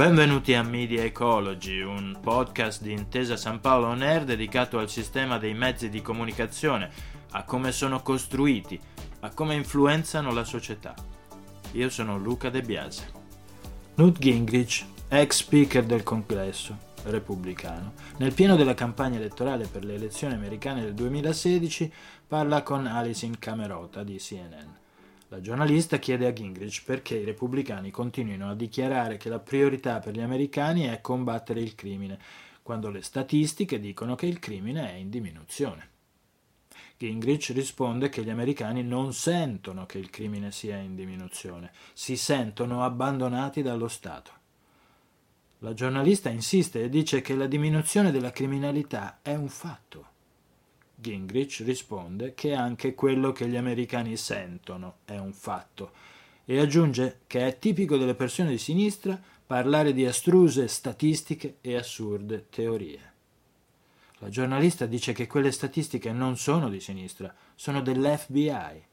Benvenuti a Media Ecology, un podcast di Intesa San Paolo On Air dedicato al sistema dei mezzi di comunicazione, a come sono costruiti, a come influenzano la società. Io sono Luca De Biase. Newt Gingrich, ex speaker del congresso repubblicano, nel pieno della campagna elettorale per le elezioni americane del 2016, parla con Alison Camerota di CNN. La giornalista chiede a Gingrich perché i repubblicani continuino a dichiarare che la priorità per gli americani è combattere il crimine, quando le statistiche dicono che il crimine è in diminuzione. Gingrich risponde che gli americani non sentono che il crimine sia in diminuzione, si sentono abbandonati dallo Stato. La giornalista insiste e dice che la diminuzione della criminalità è un fatto Gingrich risponde che anche quello che gli americani sentono è un fatto e aggiunge che è tipico delle persone di sinistra parlare di astruse statistiche e assurde teorie. La giornalista dice che quelle statistiche non sono di sinistra, sono dell'FBI.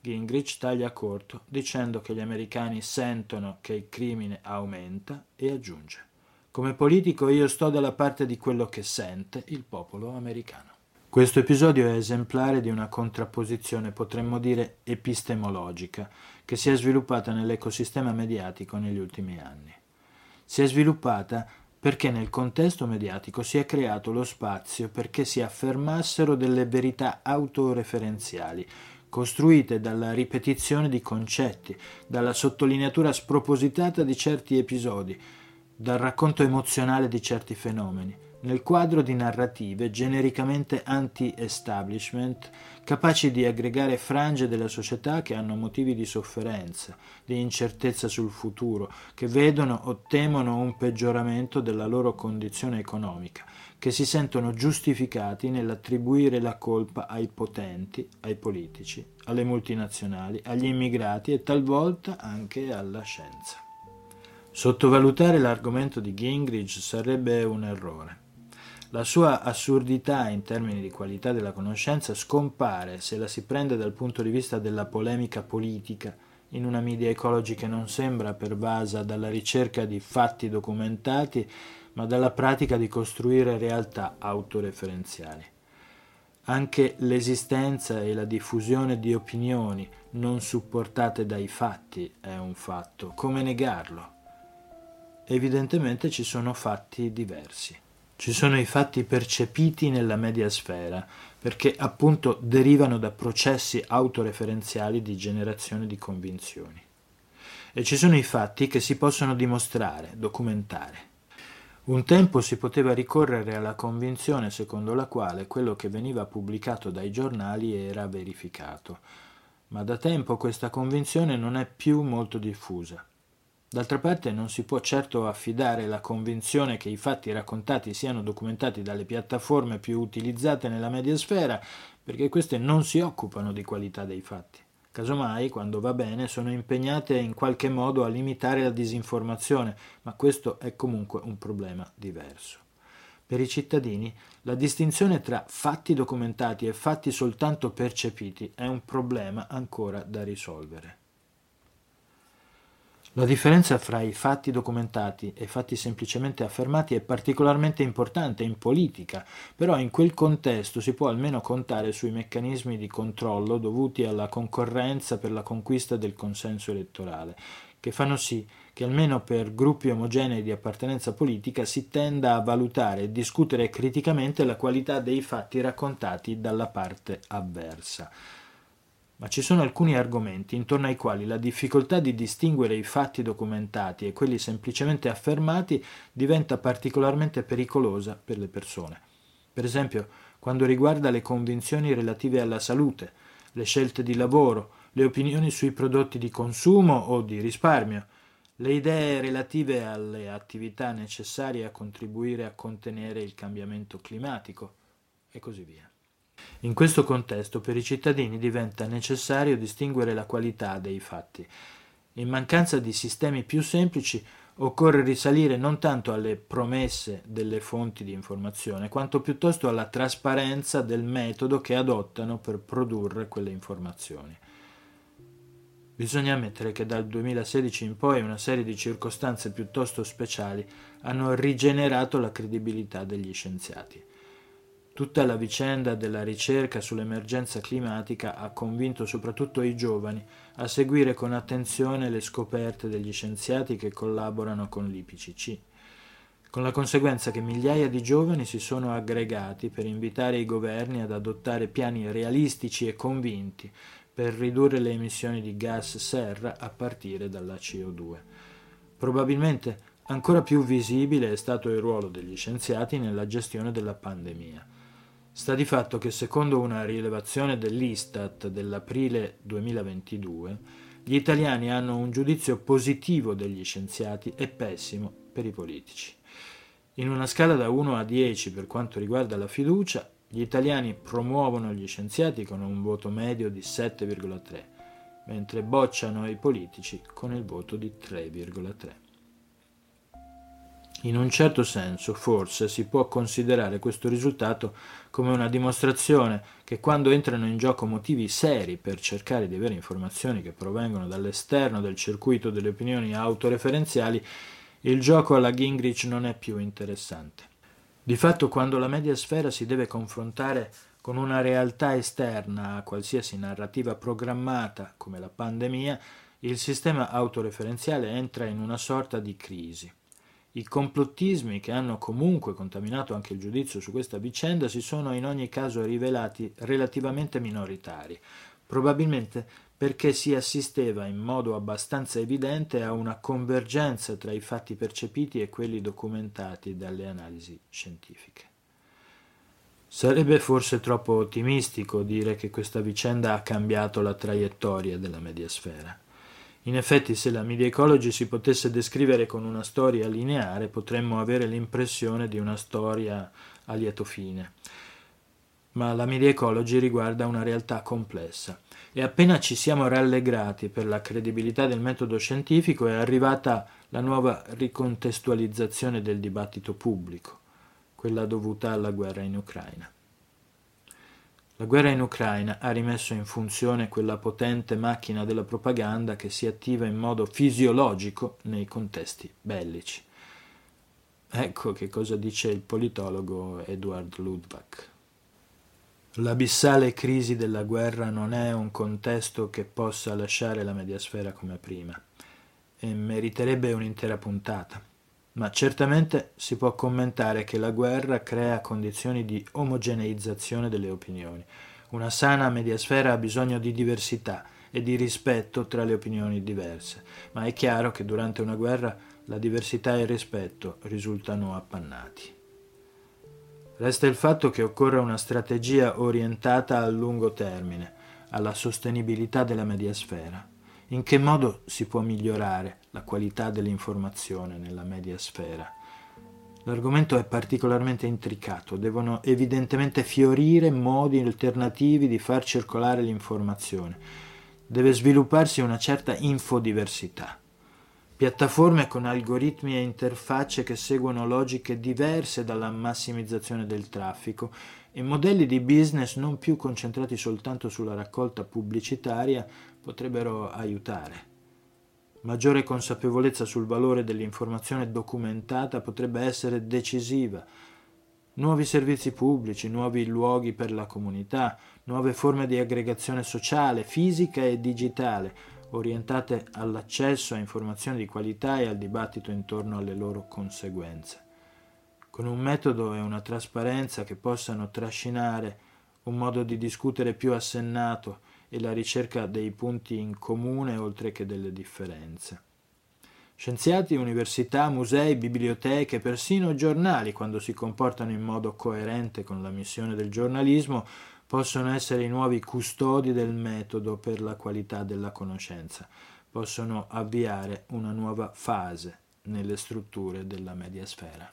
Gingrich taglia corto dicendo che gli americani sentono che il crimine aumenta e aggiunge come politico io sto dalla parte di quello che sente il popolo americano. Questo episodio è esemplare di una contrapposizione, potremmo dire epistemologica, che si è sviluppata nell'ecosistema mediatico negli ultimi anni. Si è sviluppata perché nel contesto mediatico si è creato lo spazio perché si affermassero delle verità autoreferenziali, costruite dalla ripetizione di concetti, dalla sottolineatura spropositata di certi episodi, dal racconto emozionale di certi fenomeni nel quadro di narrative genericamente anti-establishment, capaci di aggregare frange della società che hanno motivi di sofferenza, di incertezza sul futuro, che vedono o temono un peggioramento della loro condizione economica, che si sentono giustificati nell'attribuire la colpa ai potenti, ai politici, alle multinazionali, agli immigrati e talvolta anche alla scienza. Sottovalutare l'argomento di Gingrich sarebbe un errore. La sua assurdità in termini di qualità della conoscenza scompare se la si prende dal punto di vista della polemica politica in una media ecology che non sembra pervasa dalla ricerca di fatti documentati, ma dalla pratica di costruire realtà autoreferenziali. Anche l'esistenza e la diffusione di opinioni non supportate dai fatti è un fatto. Come negarlo? Evidentemente ci sono fatti diversi. Ci sono i fatti percepiti nella media sfera, perché appunto derivano da processi autoreferenziali di generazione di convinzioni. E ci sono i fatti che si possono dimostrare, documentare. Un tempo si poteva ricorrere alla convinzione secondo la quale quello che veniva pubblicato dai giornali era verificato, ma da tempo questa convinzione non è più molto diffusa. D'altra parte non si può certo affidare la convinzione che i fatti raccontati siano documentati dalle piattaforme più utilizzate nella mediasfera, perché queste non si occupano di qualità dei fatti. Casomai, quando va bene, sono impegnate in qualche modo a limitare la disinformazione, ma questo è comunque un problema diverso. Per i cittadini la distinzione tra fatti documentati e fatti soltanto percepiti è un problema ancora da risolvere. La differenza fra i fatti documentati e fatti semplicemente affermati è particolarmente importante in politica, però in quel contesto si può almeno contare sui meccanismi di controllo dovuti alla concorrenza per la conquista del consenso elettorale, che fanno sì che almeno per gruppi omogenei di appartenenza politica si tenda a valutare e discutere criticamente la qualità dei fatti raccontati dalla parte avversa ma ci sono alcuni argomenti intorno ai quali la difficoltà di distinguere i fatti documentati e quelli semplicemente affermati diventa particolarmente pericolosa per le persone. Per esempio, quando riguarda le convinzioni relative alla salute, le scelte di lavoro, le opinioni sui prodotti di consumo o di risparmio, le idee relative alle attività necessarie a contribuire a contenere il cambiamento climatico e così via. In questo contesto per i cittadini diventa necessario distinguere la qualità dei fatti. In mancanza di sistemi più semplici occorre risalire non tanto alle promesse delle fonti di informazione, quanto piuttosto alla trasparenza del metodo che adottano per produrre quelle informazioni. Bisogna ammettere che dal 2016 in poi una serie di circostanze piuttosto speciali hanno rigenerato la credibilità degli scienziati. Tutta la vicenda della ricerca sull'emergenza climatica ha convinto soprattutto i giovani a seguire con attenzione le scoperte degli scienziati che collaborano con l'IPCC, con la conseguenza che migliaia di giovani si sono aggregati per invitare i governi ad adottare piani realistici e convinti per ridurre le emissioni di gas serra a partire dalla CO2. Probabilmente ancora più visibile è stato il ruolo degli scienziati nella gestione della pandemia. Sta di fatto che secondo una rilevazione dell'Istat dell'aprile 2022, gli italiani hanno un giudizio positivo degli scienziati e pessimo per i politici. In una scala da 1 a 10 per quanto riguarda la fiducia, gli italiani promuovono gli scienziati con un voto medio di 7,3, mentre bocciano i politici con il voto di 3,3. In un certo senso, forse, si può considerare questo risultato come una dimostrazione che quando entrano in gioco motivi seri per cercare di avere informazioni che provengono dall'esterno del circuito delle opinioni autoreferenziali, il gioco alla Gingrich non è più interessante. Di fatto, quando la mediasfera si deve confrontare con una realtà esterna a qualsiasi narrativa programmata, come la pandemia, il sistema autoreferenziale entra in una sorta di crisi. I complottismi che hanno comunque contaminato anche il giudizio su questa vicenda si sono in ogni caso rivelati relativamente minoritari, probabilmente perché si assisteva in modo abbastanza evidente a una convergenza tra i fatti percepiti e quelli documentati dalle analisi scientifiche. Sarebbe forse troppo ottimistico dire che questa vicenda ha cambiato la traiettoria della mediasfera. In effetti, se la media ecology si potesse descrivere con una storia lineare, potremmo avere l'impressione di una storia a lieto fine. Ma la media ecology riguarda una realtà complessa e appena ci siamo rallegrati per la credibilità del metodo scientifico è arrivata la nuova ricontestualizzazione del dibattito pubblico, quella dovuta alla guerra in Ucraina. La guerra in Ucraina ha rimesso in funzione quella potente macchina della propaganda che si attiva in modo fisiologico nei contesti bellici. Ecco che cosa dice il politologo Edward Ludwig. L'abissale crisi della guerra non è un contesto che possa lasciare la mediasfera come prima e meriterebbe un'intera puntata ma certamente si può commentare che la guerra crea condizioni di omogeneizzazione delle opinioni. Una sana mediasfera ha bisogno di diversità e di rispetto tra le opinioni diverse, ma è chiaro che durante una guerra la diversità e il rispetto risultano appannati. Resta il fatto che occorre una strategia orientata a lungo termine, alla sostenibilità della mediasfera. In che modo si può migliorare la qualità dell'informazione nella media sfera? L'argomento è particolarmente intricato, devono evidentemente fiorire modi alternativi di far circolare l'informazione. Deve svilupparsi una certa infodiversità. Piattaforme con algoritmi e interfacce che seguono logiche diverse dalla massimizzazione del traffico e modelli di business non più concentrati soltanto sulla raccolta pubblicitaria potrebbero aiutare. Maggiore consapevolezza sul valore dell'informazione documentata potrebbe essere decisiva. Nuovi servizi pubblici, nuovi luoghi per la comunità, nuove forme di aggregazione sociale, fisica e digitale, orientate all'accesso a informazioni di qualità e al dibattito intorno alle loro conseguenze con un metodo e una trasparenza che possano trascinare un modo di discutere più assennato e la ricerca dei punti in comune oltre che delle differenze. Scienziati, università, musei, biblioteche, persino giornali, quando si comportano in modo coerente con la missione del giornalismo, possono essere i nuovi custodi del metodo per la qualità della conoscenza, possono avviare una nuova fase nelle strutture della mediasfera.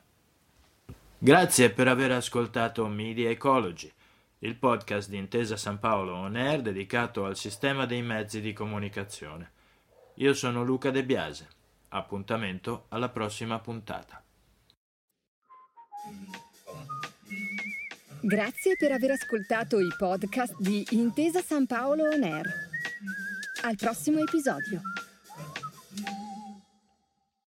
Grazie per aver ascoltato Media Ecology, il podcast di Intesa San Paolo On Air dedicato al sistema dei mezzi di comunicazione. Io sono Luca De Biase. Appuntamento alla prossima puntata. Grazie per aver ascoltato i podcast di Intesa San Paolo On Air. Al prossimo episodio.